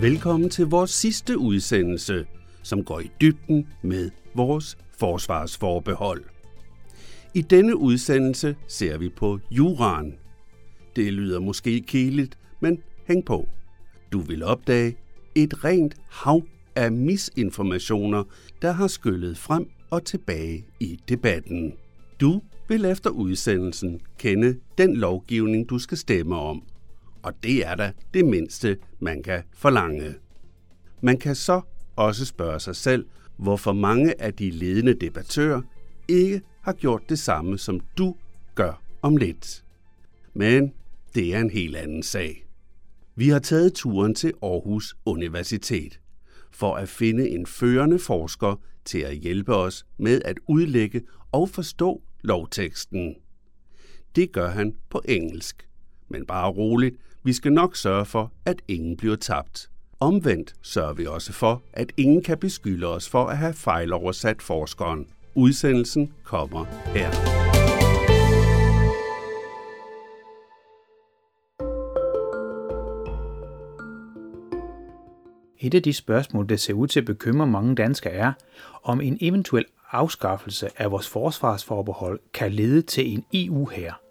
Velkommen til vores sidste udsendelse, som går i dybden med vores forsvarsforbehold. I denne udsendelse ser vi på juraen. Det lyder måske kedeligt, men hæng på. Du vil opdage et rent hav af misinformationer, der har skyllet frem og tilbage i debatten. Du vil efter udsendelsen kende den lovgivning, du skal stemme om. Og det er da det mindste, man kan forlange. Man kan så også spørge sig selv, hvorfor mange af de ledende debattører ikke har gjort det samme, som du gør om lidt. Men det er en helt anden sag. Vi har taget turen til Aarhus Universitet for at finde en førende forsker til at hjælpe os med at udlægge og forstå lovteksten. Det gør han på engelsk. Men bare roligt, vi skal nok sørge for, at ingen bliver tabt. Omvendt sørger vi også for, at ingen kan beskylde os for at have fejloversat forskeren. Udsendelsen kommer her. Et af de spørgsmål, der ser ud til at bekymre mange danskere er, om en eventuel afskaffelse af vores forsvarsforbehold kan lede til en eu her.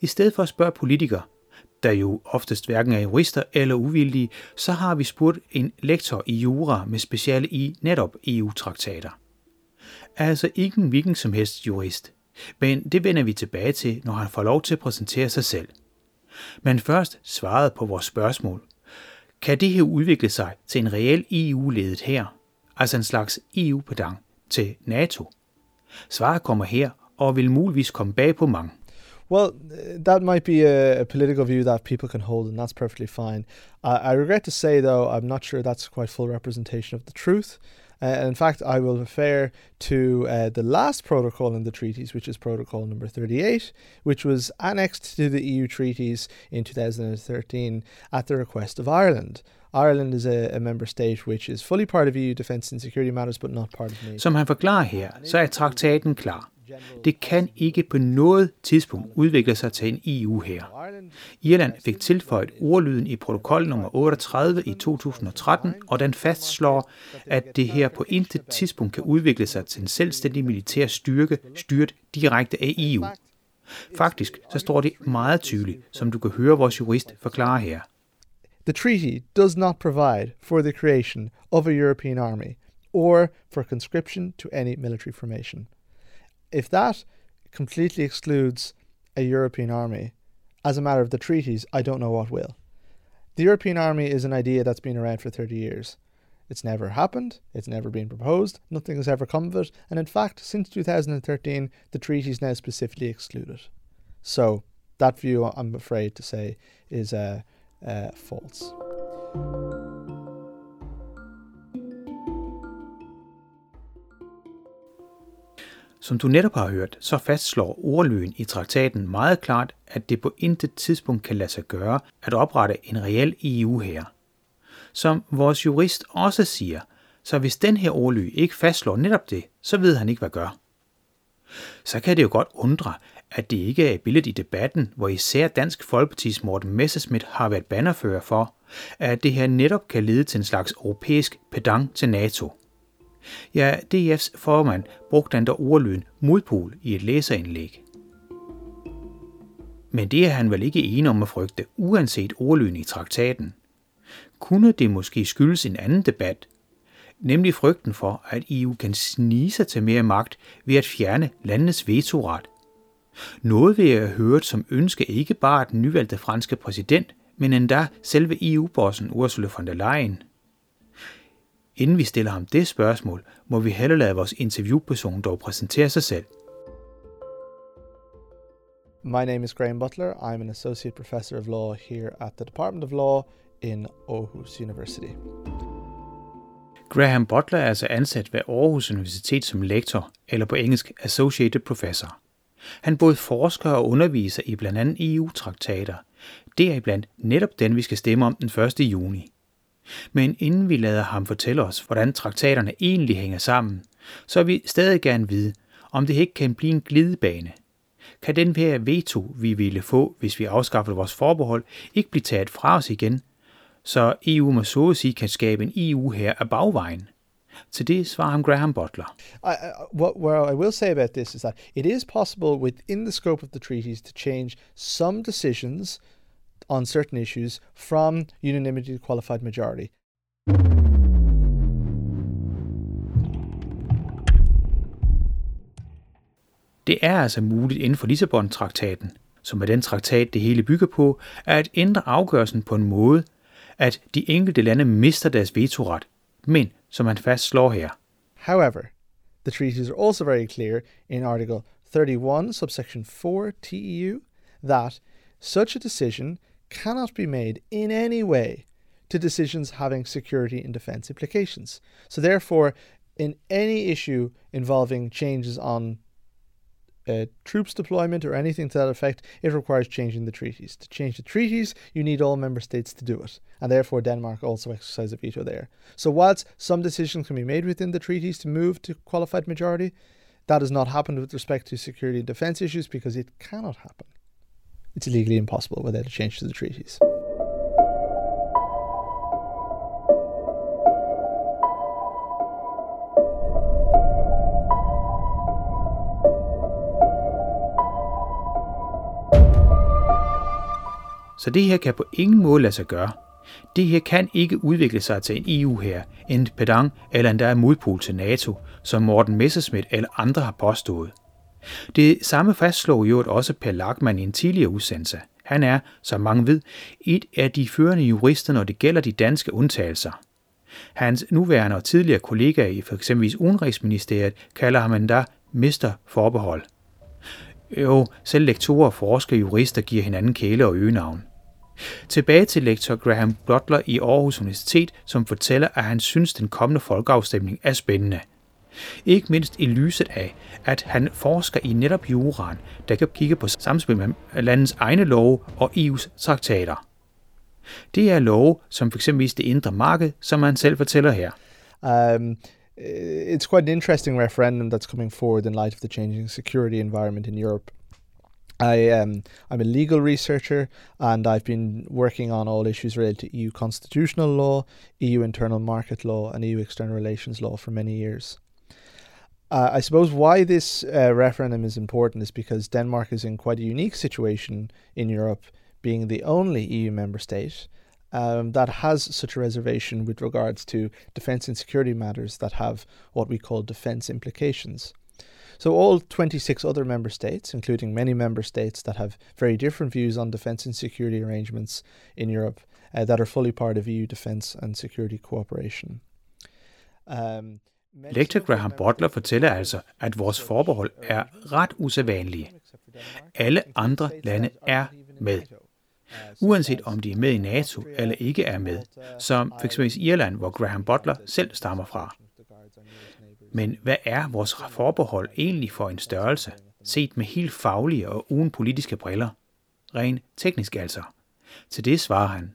I stedet for at spørge politikere, der jo oftest hverken er jurister eller uvildige, så har vi spurgt en lektor i jura med speciale i netop EU-traktater. Altså ikke en hvilken som helst jurist, men det vender vi tilbage til, når han får lov til at præsentere sig selv. Men først svaret på vores spørgsmål. Kan det her udvikle sig til en reel EU-ledet her, altså en slags EU-pedang til NATO? Svaret kommer her og vil muligvis komme bag på mange. Well, that might be a, a, political view that people can hold, and that's perfectly fine. Uh, I regret to say, though, I'm not sure that's quite full representation of the truth. Uh, in fact, I will refer to uh, the last protocol in the treaties, which is Protocol number 38, which was annexed to the EU treaties in 2013 at the request of Ireland. Ireland is a, a member state which is fully part of EU defence and security matters, but not part of NATO. Som han forklarer her, så er traktaten klar. Det kan ikke på noget tidspunkt udvikle sig til en EU her. Irland fik tilføjet ordlyden i protokol nummer 38 i 2013, og den fastslår, at det her på intet tidspunkt kan udvikle sig til en selvstændig militær styrke styret direkte af EU. Faktisk så står det meget tydeligt, som du kan høre vores jurist forklare her. The treaty does not provide for the creation of a European army or for conscription to any military formation. If that completely excludes a European army as a matter of the treaties, I don't know what will. The European army is an idea that's been around for 30 years. It's never happened, it's never been proposed, nothing has ever come of it, and in fact, since 2013, the treaties now specifically exclude it. So, that view, I'm afraid to say, is uh, uh, false. Som du netop har hørt, så fastslår ordlyden i traktaten meget klart, at det på intet tidspunkt kan lade sig gøre at oprette en reel EU her. Som vores jurist også siger, så hvis den her ordly ikke fastslår netop det, så ved han ikke, hvad gør. Så kan det jo godt undre, at det ikke er et billede i debatten, hvor især Dansk Folkeparti's Morten Messerschmidt har været bannerfører for, at det her netop kan lede til en slags europæisk pedang til NATO – Ja, DF's formand brugte den der ordlyden modpol i et læserindlæg. Men det er han vel ikke enig om at frygte, uanset ordlyden i traktaten. Kunne det måske skyldes en anden debat, nemlig frygten for, at EU kan snige sig til mere magt ved at fjerne landenes vetoret. Noget vil jeg have hørt som ønske ikke bare den nyvalgte franske præsident, men endda selve EU-bossen Ursula von der Leyen – Inden vi stiller ham det spørgsmål, må vi heller lade vores interviewperson dog præsentere sig selv. My name is Graham Butler. I'm an associate professor of law here at the Department of Law in Aarhus University. Graham Butler er altså ansat ved Aarhus Universitet som lektor, eller på engelsk associated professor. Han både forsker og underviser i blandt andet EU-traktater. Det er blandt netop den, vi skal stemme om den 1. juni. Men inden vi lader ham fortælle os, hvordan traktaterne egentlig hænger sammen, så vil vi stadig gerne vide, om det ikke kan blive en glidebane. Kan den her veto, vi ville få, hvis vi afskaffede vores forbehold, ikke blive taget fra os igen, så EU må så at sige kan skabe en EU her af bagvejen. Til det svarer ham Graham Butler. I, what, what I will say about this is that it is possible within the scope of the treaties to change some decisions on certain issues from unanimity to qualified majority. Det er altså muligt inden for Lissabon-traktaten, som er den traktat, det hele bygger på, at ændre afgørelsen på en måde, at de enkelte lande mister deres vetoret, men som han fastslår her. However, the treaties are also very clear in Article 31, subsection 4 TEU, that such a decision cannot be made in any way to decisions having security and defence implications. So, therefore, in any issue involving changes on uh, troops deployment or anything to that effect, it requires changing the treaties. To change the treaties, you need all member states to do it, and therefore Denmark also exercises a veto there. So, whilst some decisions can be made within the treaties to move to qualified majority, that has not happened with respect to security and defence issues because it cannot happen. It's legally impossible without a change to the treaties. Så det her kan på ingen måde lade sig gøre. Det her kan ikke udvikle sig til en EU her, en pedang eller endda en modpol til NATO, som Morten Messerschmidt eller andre har påstået. Det samme fastslog jo også Per Lachmann i en tidligere udsendelse. Han er, som mange ved, et af de førende jurister, når det gælder de danske undtagelser. Hans nuværende og tidligere kollega i f.eks. Udenrigsministeriet kalder ham endda Mr. Forbehold. Jo, selv lektorer, forskere og jurister giver hinanden kæle og øgenavn. Tilbage til lektor Graham Butler i Aarhus Universitet, som fortæller, at han synes, den kommende folkeafstemning er spændende. Ikke mindst i lyset af, at han forsker i netop juraen, der kan kigge på samspil mellem landets egne love og EU's traktater. Det er love som f.eks. det indre marked, som han selv fortæller her. Um, uh, it's quite an interesting referendum that's coming forward in light of the changing security environment in Europe. I um, I'm a legal researcher and I've been working on all issues related to EU constitutional law, EU internal market law, and EU external relations law for many years. Uh, I suppose why this uh, referendum is important is because Denmark is in quite a unique situation in Europe, being the only EU member state um, that has such a reservation with regards to defence and security matters that have what we call defence implications. So, all 26 other member states, including many member states that have very different views on defence and security arrangements in Europe, uh, that are fully part of EU defence and security cooperation. Um, Lektor Graham Butler fortæller altså, at vores forbehold er ret usædvanlige. Alle andre lande er med. Uanset om de er med i NATO eller ikke er med, som f.eks. Irland, hvor Graham Butler selv stammer fra. Men hvad er vores forbehold egentlig for en størrelse, set med helt faglige og uden politiske briller? Ren teknisk altså. Til det svarer han.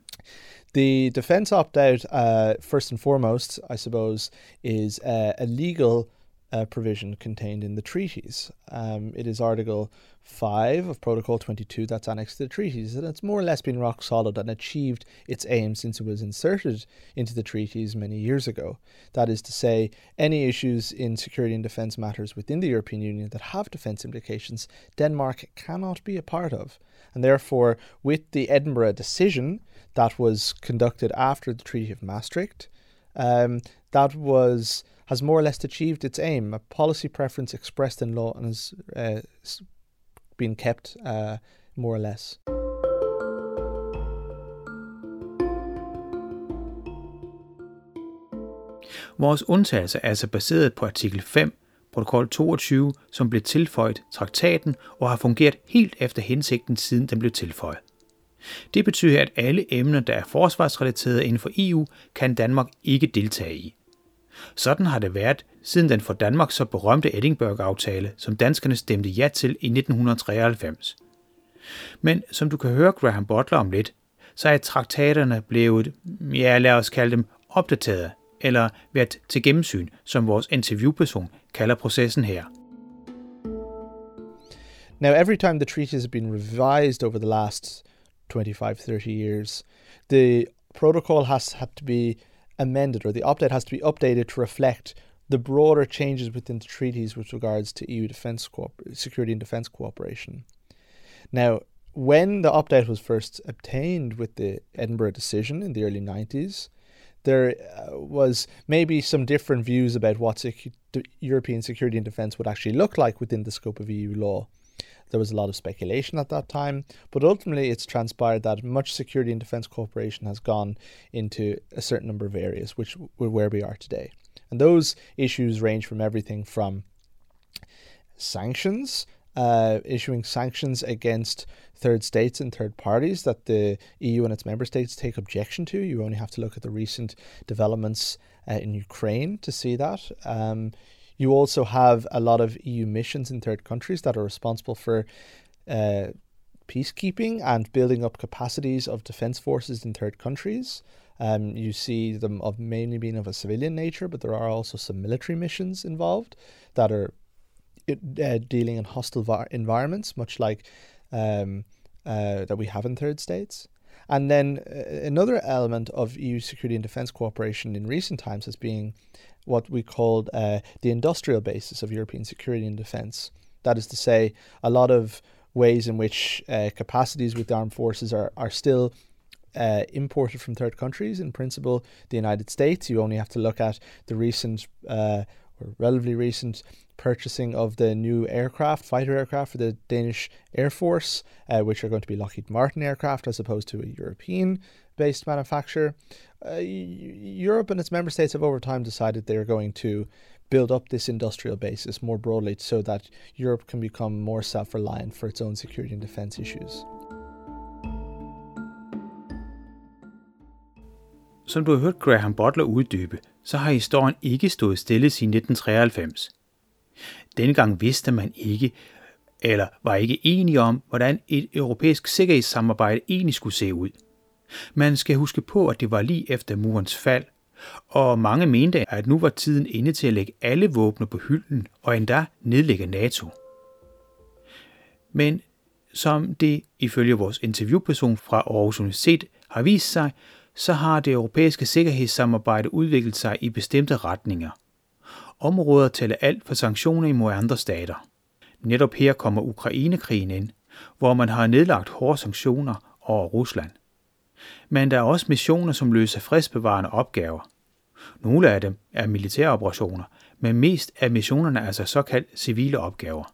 The defense opt-out, uh, first and foremost, I suppose, is a, a legal uh, provision contained in the treaties. Um, it is Article 5 of Protocol 22 that's annexed to the treaties, and it's more or less been rock solid and achieved its aim since it was inserted into the treaties many years ago. That is to say, any issues in security and defence matters within the European Union that have defence implications, Denmark cannot be a part of. And therefore, with the Edinburgh decision that was conducted after the Treaty of Maastricht, um, that was has more or less achieved its aim, a policy preference expressed in law and has uh, been kept uh, more or less. Vores undtagelse er altså baseret på artikel 5, protokol 22, som blev tilføjet traktaten og har fungeret helt efter hensigten siden den blev tilføjet. Det betyder, at alle emner, der er forsvarsrelaterede inden for EU, kan Danmark ikke deltage i. Sådan har det været siden den for Danmark så berømte Edinburgh-aftale, som danskerne stemte ja til i 1993. Men som du kan høre Graham Butler om lidt, så er traktaterne blevet, ja lad os kalde dem, opdateret, eller været til gennemsyn, som vores interviewperson kalder processen her. Now, every time the treaties have been revised over the last 25, 30 years, the protocol has had to be amended or the update has to be updated to reflect the broader changes within the treaties with regards to EU defense co- security and defense cooperation. Now, when the update was first obtained with the Edinburgh decision in the early 90s, there uh, was maybe some different views about what secu- European security and defence would actually look like within the scope of EU law. There was a lot of speculation at that time, but ultimately it's transpired that much security and defence cooperation has gone into a certain number of areas, which were where we are today. And those issues range from everything from sanctions, uh, issuing sanctions against third states and third parties that the EU and its member states take objection to. You only have to look at the recent developments uh, in Ukraine to see that. Um, you also have a lot of EU missions in third countries that are responsible for uh, peacekeeping and building up capacities of defense forces in third countries. Um, you see them of mainly being of a civilian nature, but there are also some military missions involved that are uh, dealing in hostile var- environments, much like um, uh, that we have in third states. And then uh, another element of EU security and defence cooperation in recent times has been what we called uh, the industrial basis of European security and defence. That is to say, a lot of ways in which uh, capacities with the armed forces are, are still uh, imported from third countries. In principle, the United States, you only have to look at the recent uh, or relatively recent purchasing of the new aircraft, fighter aircraft for the Danish Air Force, uh, which are going to be Lockheed Martin aircraft as opposed to a European based manufacturer. Uh, Europe and its member states have over time decided they're going to build up this industrial basis more broadly so that Europe can become more self reliant for its own security and defense issues. Som du har hørt Graham Butler uddybe, så har historien ikke stået stille siden 1993. Dengang vidste man ikke, eller var ikke enige om, hvordan et europæisk sikkerhedssamarbejde egentlig skulle se ud. Man skal huske på, at det var lige efter murens fald, og mange mente, at nu var tiden inde til at lægge alle våbne på hylden og endda nedlægge NATO. Men som det ifølge vores interviewperson fra Aarhus Universitet har vist sig, så har det europæiske sikkerhedssamarbejde udviklet sig i bestemte retninger. Områder tæller alt for sanktioner imod andre stater. Netop her kommer Ukrainekrigen ind, hvor man har nedlagt hårde sanktioner over Rusland. Men der er også missioner, som løser fredsbevarende opgaver. Nogle af dem er militære operationer, men mest af missionerne er altså såkaldt civile opgaver.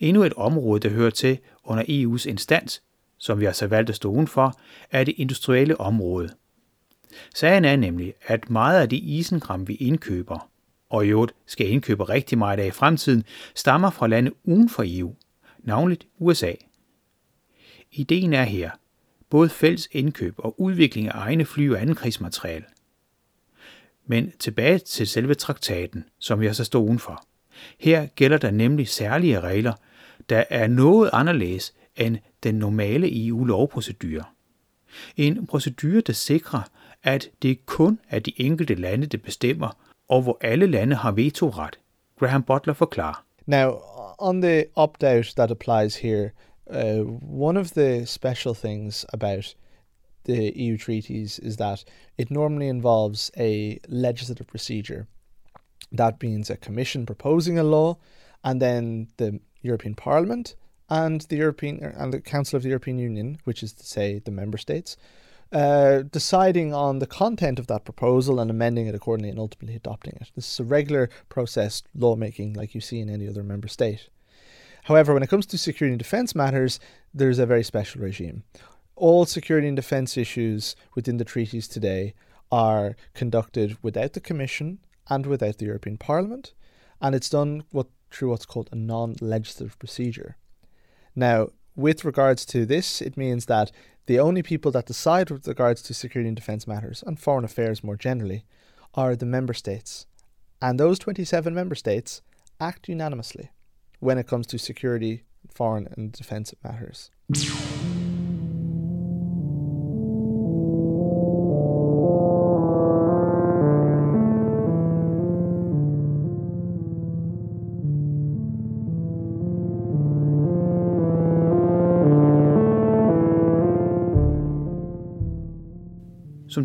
Endnu et område, der hører til under EU's instans, som vi har så valgt at stå udenfor, er det industrielle område. Sagen er nemlig, at meget af det isenkram, vi indkøber, og i øvrigt skal indkøbe rigtig meget af i fremtiden, stammer fra lande uden for EU, navnligt USA. Ideen er her, både fælles indkøb og udvikling af egne fly og anden krigsmateriel. Men tilbage til selve traktaten, som vi har så stod udenfor. Her gælder der nemlig særlige regler, der er noget anderledes end den normale EU-lovprocedure. En procedure, der sikrer, at det kun er de enkelte lande, der bestemmer, og hvor alle lande har vetoret. Graham Butler forklarer. Now, on the opt-out that applies here, uh, one of the special things about the EU treaties is that it normally involves a legislative procedure. That means a commission proposing a law, and then the European Parliament and the European and the Council of the European Union, which is to say the member states, uh, deciding on the content of that proposal and amending it accordingly and ultimately adopting it. This is a regular process lawmaking like you see in any other member state. However, when it comes to security and defence matters, there's a very special regime. All security and defence issues within the treaties today are conducted without the Commission and without the European Parliament, and it's done what, through what's called a non legislative procedure. Now, with regards to this, it means that the only people that decide with regards to security and defence matters and foreign affairs more generally are the member states. And those 27 member states act unanimously when it comes to security, foreign, and defence matters.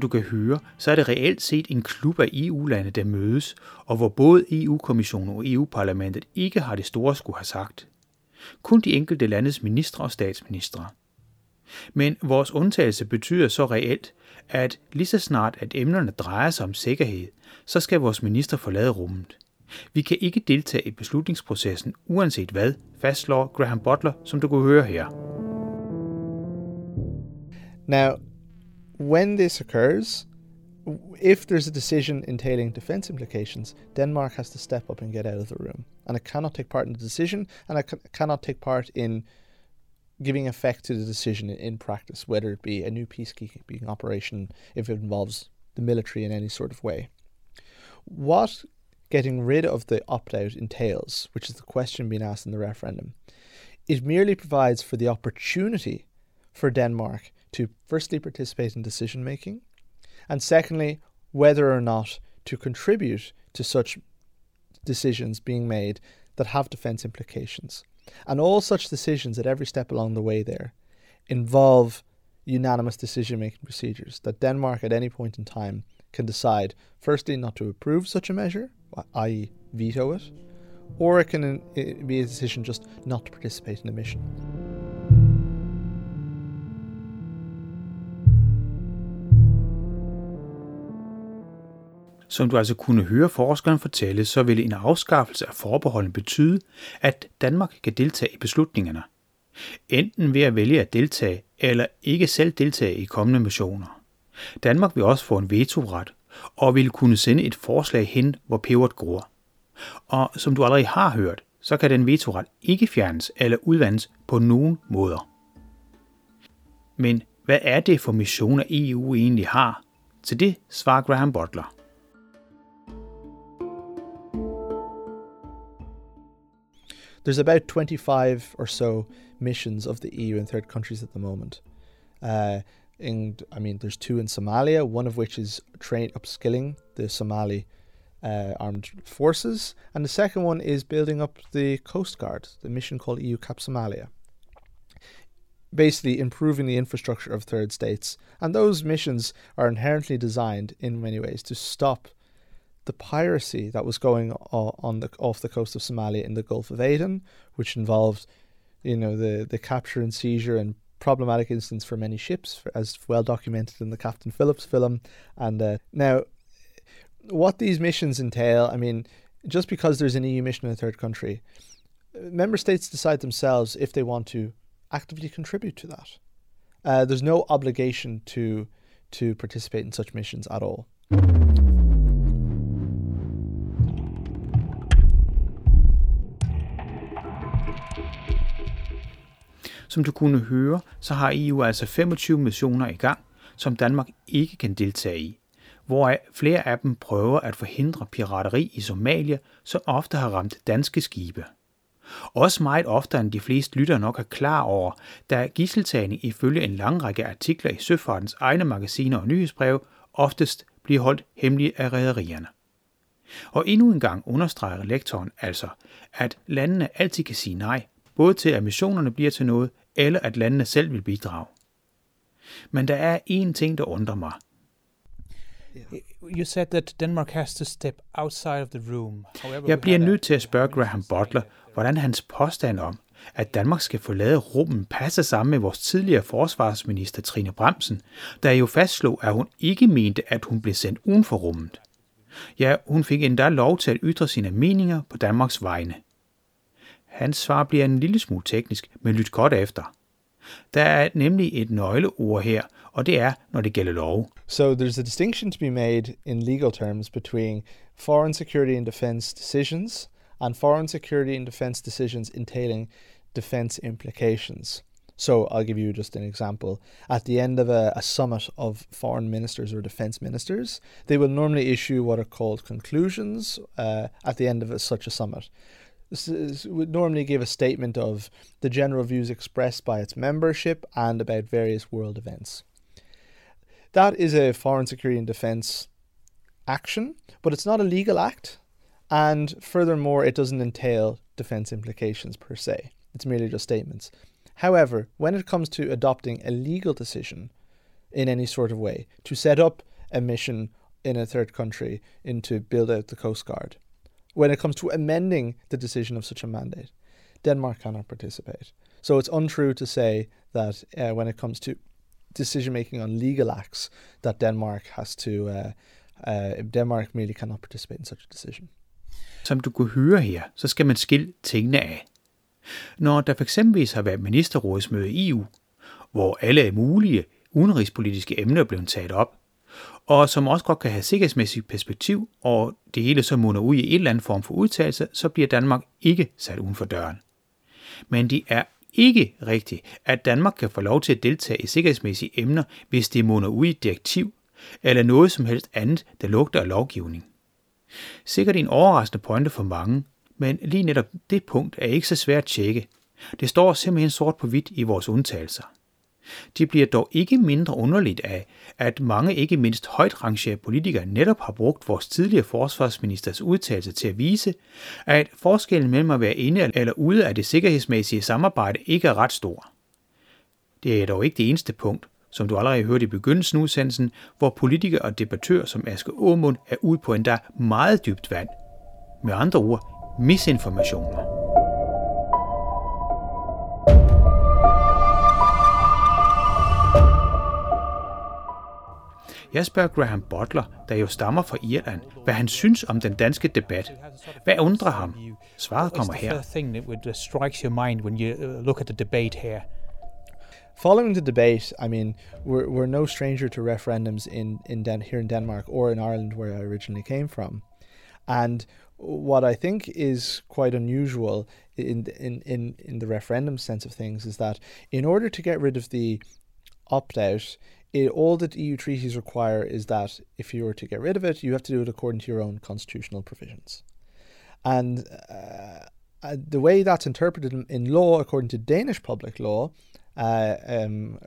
Du kan høre, så er det reelt set en klub af EU-lande, der mødes, og hvor både EU-kommissionen og EU-parlamentet ikke har det store skulle have sagt. Kun de enkelte landes ministre og statsministre. Men vores undtagelse betyder så reelt, at lige så snart at emnerne drejer sig om sikkerhed, så skal vores minister forlade rummet. Vi kan ikke deltage i beslutningsprocessen uanset hvad, fastslår Graham Butler, som du kunne høre her. Now, when this occurs, if there's a decision entailing defense implications, Denmark has to step up and get out of the room. And it cannot take part in the decision, and it cannot take part in giving effect to the decision in practice, whether it be a new peacekeeping operation, if it involves the military in any sort of way. What getting rid of the opt out entails, which is the question being asked in the referendum, it merely provides for the opportunity for Denmark to firstly participate in decision making, and secondly, whether or not to contribute to such decisions being made that have defence implications. And all such decisions at every step along the way there involve unanimous decision making procedures that Denmark at any point in time can decide, firstly, not to approve such a measure, i.e., veto it, or it can uh, be a decision just not to participate in a mission. Som du altså kunne høre forskeren fortælle, så vil en afskaffelse af forbeholden betyde, at Danmark kan deltage i beslutningerne. Enten ved at vælge at deltage, eller ikke selv deltage i kommende missioner. Danmark vil også få en vetoret, og vil kunne sende et forslag hen, hvor peberet gror. Og som du allerede har hørt, så kan den vetoret ikke fjernes eller udvandes på nogen måder. Men hvad er det for missioner EU egentlig har? Til det svarer Graham Butler. There's about 25 or so missions of the EU in third countries at the moment. Uh, in, I mean, there's two in Somalia, one of which is train upskilling the Somali uh, armed forces, and the second one is building up the Coast Guard, the mission called EU Cap Somalia. Basically, improving the infrastructure of third states, and those missions are inherently designed in many ways to stop the piracy that was going on the off the coast of Somalia in the Gulf of Aden, which involved, you know, the the capture and seizure and problematic instance for many ships, as well documented in the Captain Phillips film. And uh, now, what these missions entail, I mean, just because there's an EU mission in a third country, member states decide themselves if they want to actively contribute to that. Uh, there's no obligation to to participate in such missions at all. Som du kunne høre, så har EU altså 25 missioner i gang, som Danmark ikke kan deltage i, hvoraf flere af dem prøver at forhindre pirateri i Somalia, som ofte har ramt danske skibe. Også meget oftere end de fleste lytter nok er klar over, da gisseltagning ifølge en lang række artikler i Søfartens egne magasiner og nyhedsbreve oftest bliver holdt hemmelige af rædderierne. Og endnu en gang understreger lektoren altså, at landene altid kan sige nej, både til at missionerne bliver til noget, eller at landene selv vil bidrage. Men der er en ting, der undrer mig. You said that Denmark has to step outside of the room. However, Jeg bliver nødt til at spørge Graham Butler, hvordan hans påstand om, at Danmark skal forlade rummet passer sammen med vores tidligere forsvarsminister Trine Bremsen, der jo fastslog, at hun ikke mente, at hun blev sendt uden for rummet. Ja, hun fik endda lov til at ytre sine meninger på Danmarks vegne. Hans svar bliver en lille smule teknisk, men lyt godt efter. Der er nemlig et nøgleord her, og det er, når det gælder lov. So there's a distinction to be made in legal terms between foreign security and defense decisions and foreign security and defense decisions entailing defense implications. So I'll give you just an example. At the end of a, a, summit of foreign ministers or defense ministers, they will normally issue what are called conclusions uh, at the end of a, such a summit would normally give a statement of the general views expressed by its membership and about various world events. That is a foreign security and defense action, but it's not a legal act, and furthermore, it doesn't entail defense implications per se. It's merely just statements. However, when it comes to adopting a legal decision, in any sort of way to set up a mission in a third country in to build out the Coast Guard. When it comes to amending the decision of such a mandate, Denmark cannot participate. So it's untrue to say that uh, when it comes to decision making on legal acts, that Denmark has to. Uh, uh, Denmark merely cannot participate in such a decision. Som du kunne høre her, så skal man skille tingene af. Når der fx har været ministerrådsmøde i EU, hvor alle mulige udenrigspolitiske emner blev taget op, og som også godt kan have sikkerhedsmæssigt perspektiv, og det hele så munder ud i en eller anden form for udtalelse, så bliver Danmark ikke sat uden for døren. Men det er ikke rigtigt, at Danmark kan få lov til at deltage i sikkerhedsmæssige emner, hvis det munder ud i et direktiv, eller noget som helst andet, der lugter af lovgivning. Sikkert en overraskende pointe for mange, men lige netop det punkt er ikke så svært at tjekke. Det står simpelthen sort på hvidt i vores undtagelser. Det bliver dog ikke mindre underligt af, at mange ikke mindst højt rangerede politikere netop har brugt vores tidligere forsvarsministers udtalelse til at vise, at forskellen mellem at være inde eller ude af det sikkerhedsmæssige samarbejde ikke er ret stor. Det er dog ikke det eneste punkt, som du allerede hørte i begyndelsen af udsendelsen, hvor politikere og debattører som Aske Aumund er ude på endda meget dybt vand. Med andre ord, misinformationer. Jeg spørger Graham Butler, der jo stammer fra Irland, hvad han synes om den danske debat. Hvad undrer ham? Svaret kommer her. uh, uh? Following the debate, I mean, we're, we're no stranger to referendums in, in Den- here in Denmark or in Ireland, where I originally came from. And what I think is quite unusual in, in, in, in the referendum sense of things is that in order to get rid of the opt out, it, all that EU treaties require is that if you were to get rid of it, you have to do it according to your own constitutional provisions. And uh, uh, the way that's interpreted in, law, according to Danish public law, uh, um,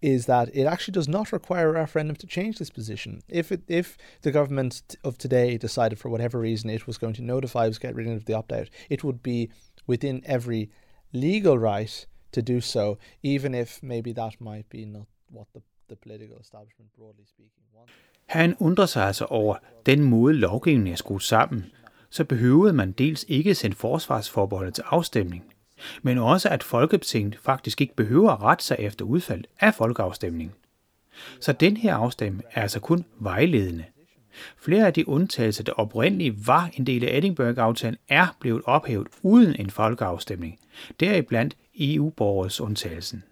is that it actually does not require a referendum to change this position. If it, if the government of today decided for whatever reason it was going to notify us get rid of the opt out, it would be within every legal right to do so, even if maybe that might be not what the, the political establishment broadly speaking wants. Han undrer sig altså over den måde lovgivningen er skruet sammen, så behøvede man dels ikke sende forsvarsforbeholdet til afstemning, men også at Folketinget faktisk ikke behøver at rette sig efter udfald af folkeafstemningen. Så den her afstemning er altså kun vejledende. Flere af de undtagelser, der oprindeligt var en del af Edinburgh-aftalen, er blevet ophævet uden en folkeafstemning, deriblandt EU-borgers undtagelsen.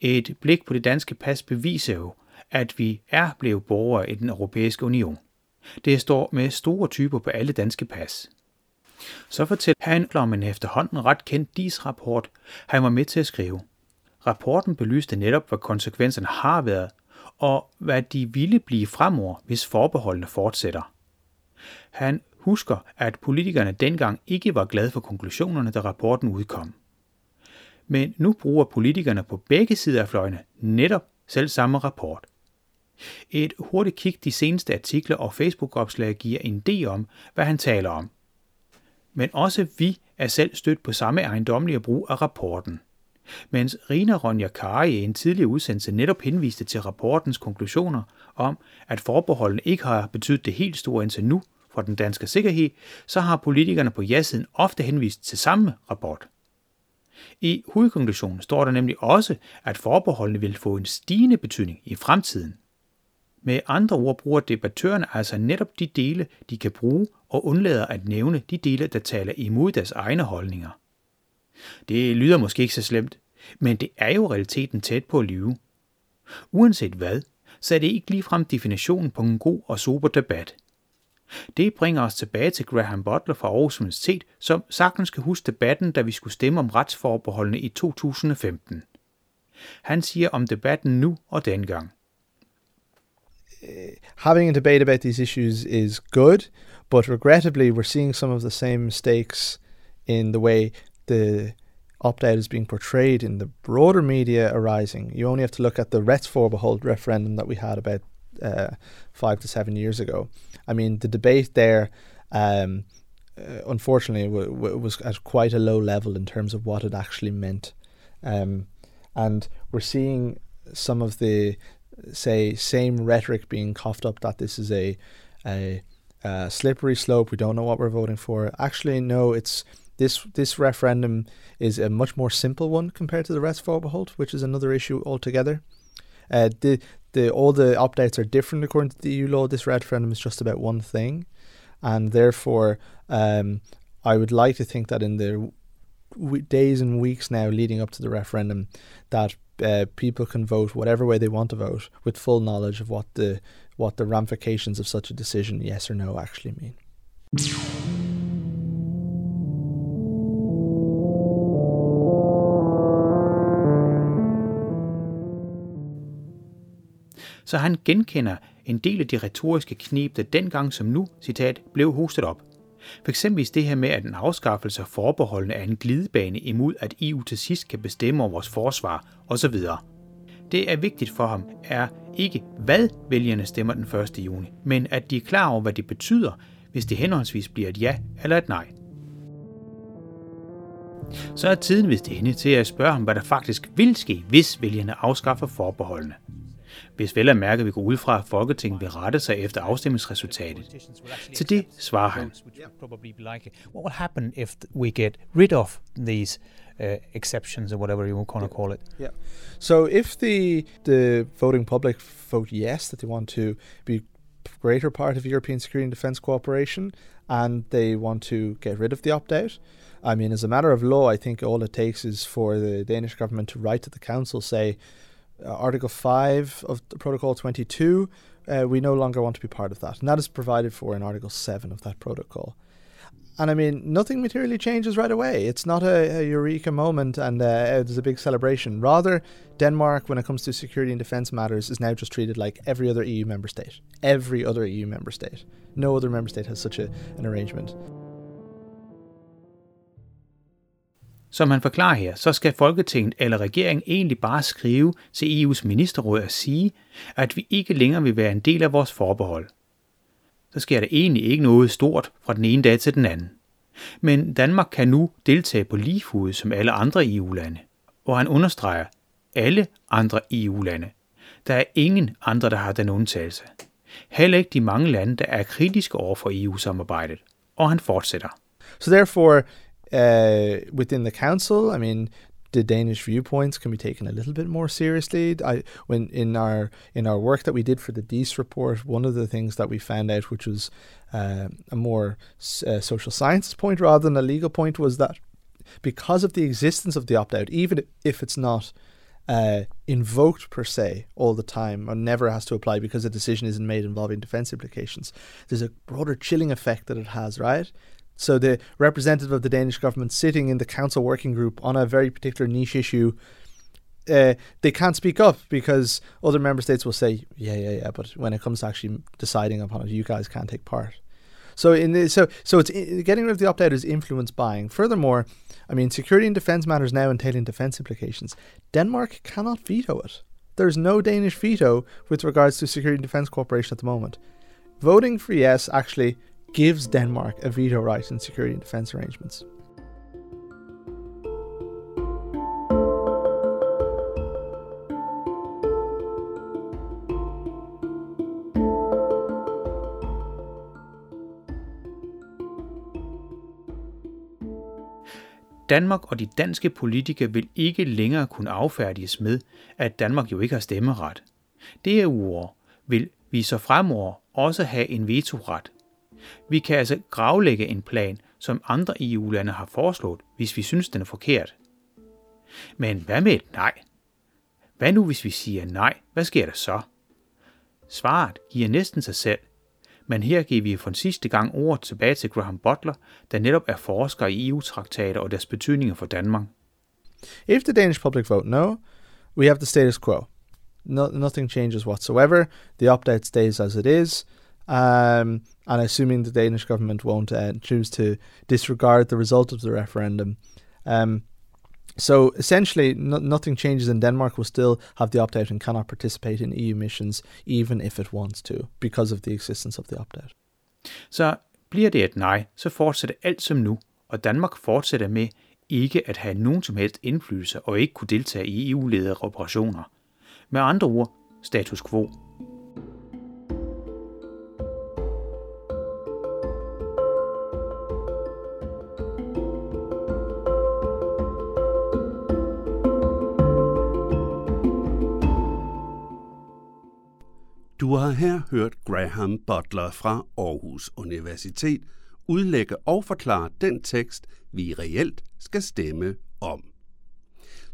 Et blik på det danske pas beviser jo, at vi er blevet borgere i den europæiske union. Det står med store typer på alle danske pas. Så fortæller han om en efterhånden ret kendt DIS-rapport, han var med til at skrive. Rapporten belyste netop, hvad konsekvenserne har været, og hvad de ville blive fremover, hvis forbeholdene fortsætter. Han husker, at politikerne dengang ikke var glade for konklusionerne, da rapporten udkom. Men nu bruger politikerne på begge sider af fløjene netop selv samme rapport. Et hurtigt kig de seneste artikler og Facebook-opslag giver en idé om, hvad han taler om. Men også vi er selv stødt på samme ejendomlige brug af rapporten. Mens Rina Ronja Kari i en tidligere udsendelse netop henviste til rapportens konklusioner om, at forbeholdene ikke har betydet det helt store indtil nu for den danske sikkerhed, så har politikerne på ja-siden ofte henvist til samme rapport. I hovedkonklusionen står der nemlig også, at forbeholdene vil få en stigende betydning i fremtiden. Med andre ord bruger debattørerne altså netop de dele, de kan bruge, og undlader at nævne de dele, der taler imod deres egne holdninger. Det lyder måske ikke så slemt, men det er jo realiteten tæt på at lyve. Uanset hvad, så er det ikke ligefrem definitionen på en god og super debat – det bringer os tilbage til Graham Butler fra Aarhus Universitet, som sagtens kan huske debatten, da vi skulle stemme om retsforbeholdene i 2015. Han siger om debatten nu og dengang. Uh, having a debate about these issues is good, but regrettably, we're seeing some of the same mistakes in the way the opt out is being portrayed in the broader media arising. You only have to look at the Retsforbehold referendum that we had about uh, five to seven years ago. I mean, the debate there, um, uh, unfortunately, w- w- was at quite a low level in terms of what it actually meant. Um, and we're seeing some of the say same rhetoric being coughed up that this is a a, a slippery slope. We don't know what we're voting for. Actually, no. It's this this referendum is a much more simple one compared to the rest of Restvorbehalt, which is another issue altogether. Uh, the the all the updates are different according to the EU law. This referendum is just about one thing, and therefore, um, I would like to think that in the w- days and weeks now leading up to the referendum, that uh, people can vote whatever way they want to vote with full knowledge of what the what the ramifications of such a decision, yes or no, actually mean. Så han genkender en del af de retoriske knep, der dengang som nu, citat, blev hostet op. For eksempel det her med, at en afskaffelse af forbeholdene er en glidebane imod, at EU til sidst kan bestemme over vores forsvar osv. Det er vigtigt for ham, er ikke hvad vælgerne stemmer den 1. juni, men at de er klar over, hvad det betyder, hvis det henholdsvis bliver et ja eller et nej. Så er tiden vist inde til at spørge ham, hvad der faktisk vil ske, hvis vælgerne afskaffer forbeholdene. Hvis vel at mærke vi går ud fra, at Folketinget vil rette sig efter afstemningsresultatet. Til det svarer han. What will happen if we get rid of these uh, exceptions or whatever you want to call it? Yeah. So if the the voting public vote yes that they want to be greater part of European security and defence cooperation and they want to get rid of the opt out. I mean, as a matter of law, I think all it takes is for the Danish government to write to the council, say, uh, Article 5 of Protocol 22, uh, we no longer want to be part of that. And that is provided for in Article 7 of that protocol. And I mean, nothing materially changes right away. It's not a, a eureka moment and uh, there's a big celebration. Rather, Denmark, when it comes to security and defence matters, is now just treated like every other EU member state. Every other EU member state. No other member state has such a, an arrangement. Som han forklarer her, så skal Folketinget eller regeringen egentlig bare skrive til EU's ministerråd og sige, at vi ikke længere vil være en del af vores forbehold. Så sker der egentlig ikke noget stort fra den ene dag til den anden. Men Danmark kan nu deltage på lige fod som alle andre EU-lande. Og han understreger, alle andre EU-lande. Der er ingen andre, der har den undtagelse. Heller ikke de mange lande, der er kritiske over for EU-samarbejdet. Og han fortsætter. So therefore, uh, within the council, I mean, the Danish viewpoints can be taken a little bit more seriously. I when in our in our work that we did for the DEACE report, one of the things that we found out, which was uh, a more uh, social sciences point rather than a legal point, was that because of the existence of the opt out, even if it's not uh, invoked per se all the time or never has to apply because a decision isn't made involving defense implications, there's a broader chilling effect that it has, right? So the representative of the Danish government sitting in the council working group on a very particular niche issue, uh, they can't speak up because other member states will say, "Yeah, yeah, yeah," but when it comes to actually deciding upon it, you guys can't take part. So in the, so so it's getting rid of the opt out is influence buying. Furthermore, I mean security and defense matters now entailing defense implications. Denmark cannot veto it. There's no Danish veto with regards to security and defense cooperation at the moment. Voting for yes actually gives Denmark a veto right in security and defense arrangements. Danmark og de danske politikere vil ikke længere kunne affærdiges med, at Danmark jo ikke har stemmeret. Derudover vil vi så fremover også have en vetoret vi kan altså gravlægge en plan, som andre EU-lande har foreslået, hvis vi synes, den er forkert. Men hvad med et nej? Hvad nu, hvis vi siger nej? Hvad sker der så? Svaret giver næsten sig selv, men her giver vi for en sidste gang ord tilbage til Graham Butler, der netop er forsker i EU-traktater og deres betydninger for Danmark. If the Danish public vote no, we have the status quo. No, nothing changes whatsoever. The opt-out stays as it is. Um, and assuming the Danish government won't uh, choose to disregard the result of the referendum. Um, so essentially, no, nothing changes in Denmark will still have the opt out and cannot participate in EU missions, even if it wants to, because of the existence of the opt out. Så bliver det et nej, så fortsætter alt som nu, og Danmark fortsætter med ikke at have nogen som helst indflydelse og ikke kunne deltage i EU-ledede operationer. Med andre ord, status quo. Har her hørt Graham Butler fra Aarhus Universitet udlægge og forklare den tekst, vi reelt skal stemme om.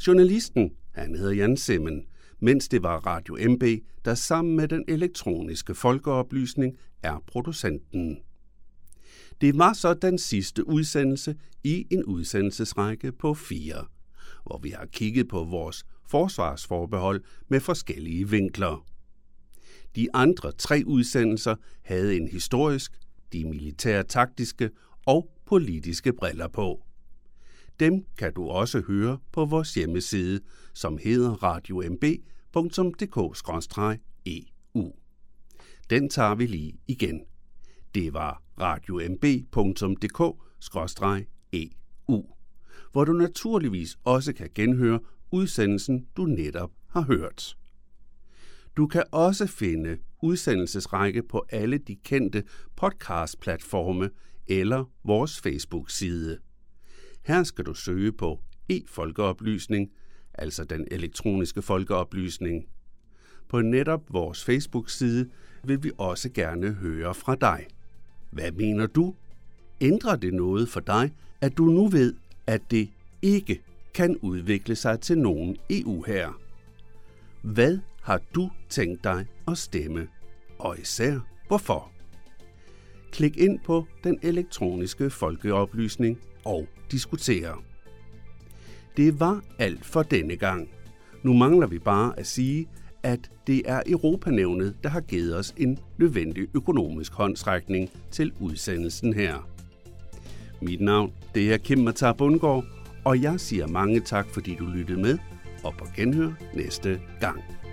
Journalisten, han hedder Jan Simmen, mens det var Radio MB, der sammen med den elektroniske folkeoplysning er producenten. Det var så den sidste udsendelse i en udsendelsesrække på fire, hvor vi har kigget på vores forsvarsforbehold med forskellige vinkler. De andre tre udsendelser havde en historisk, de militære taktiske og politiske briller på. Dem kan du også høre på vores hjemmeside, som hedder radiomb.dk-eu. Den tager vi lige igen. Det var radiomb.dk-eu, hvor du naturligvis også kan genhøre udsendelsen, du netop har hørt. Du kan også finde udsendelsesrække på alle de kendte podcastplatforme eller vores Facebook-side. Her skal du søge på e-folkeoplysning, altså den elektroniske folkeoplysning. På netop vores Facebook-side vil vi også gerne høre fra dig. Hvad mener du? Ændrer det noget for dig, at du nu ved, at det ikke kan udvikle sig til nogen EU her? Hvad har du tænkt dig at stemme? Og især hvorfor? Klik ind på den elektroniske folkeoplysning og diskutere. Det var alt for denne gang. Nu mangler vi bare at sige, at det er Europanævnet, der har givet os en nødvendig økonomisk håndsrækning til udsendelsen her. Mit navn det er Kim Matar Bundgaard, og jeg siger mange tak, fordi du lyttede med, og på genhør næste gang.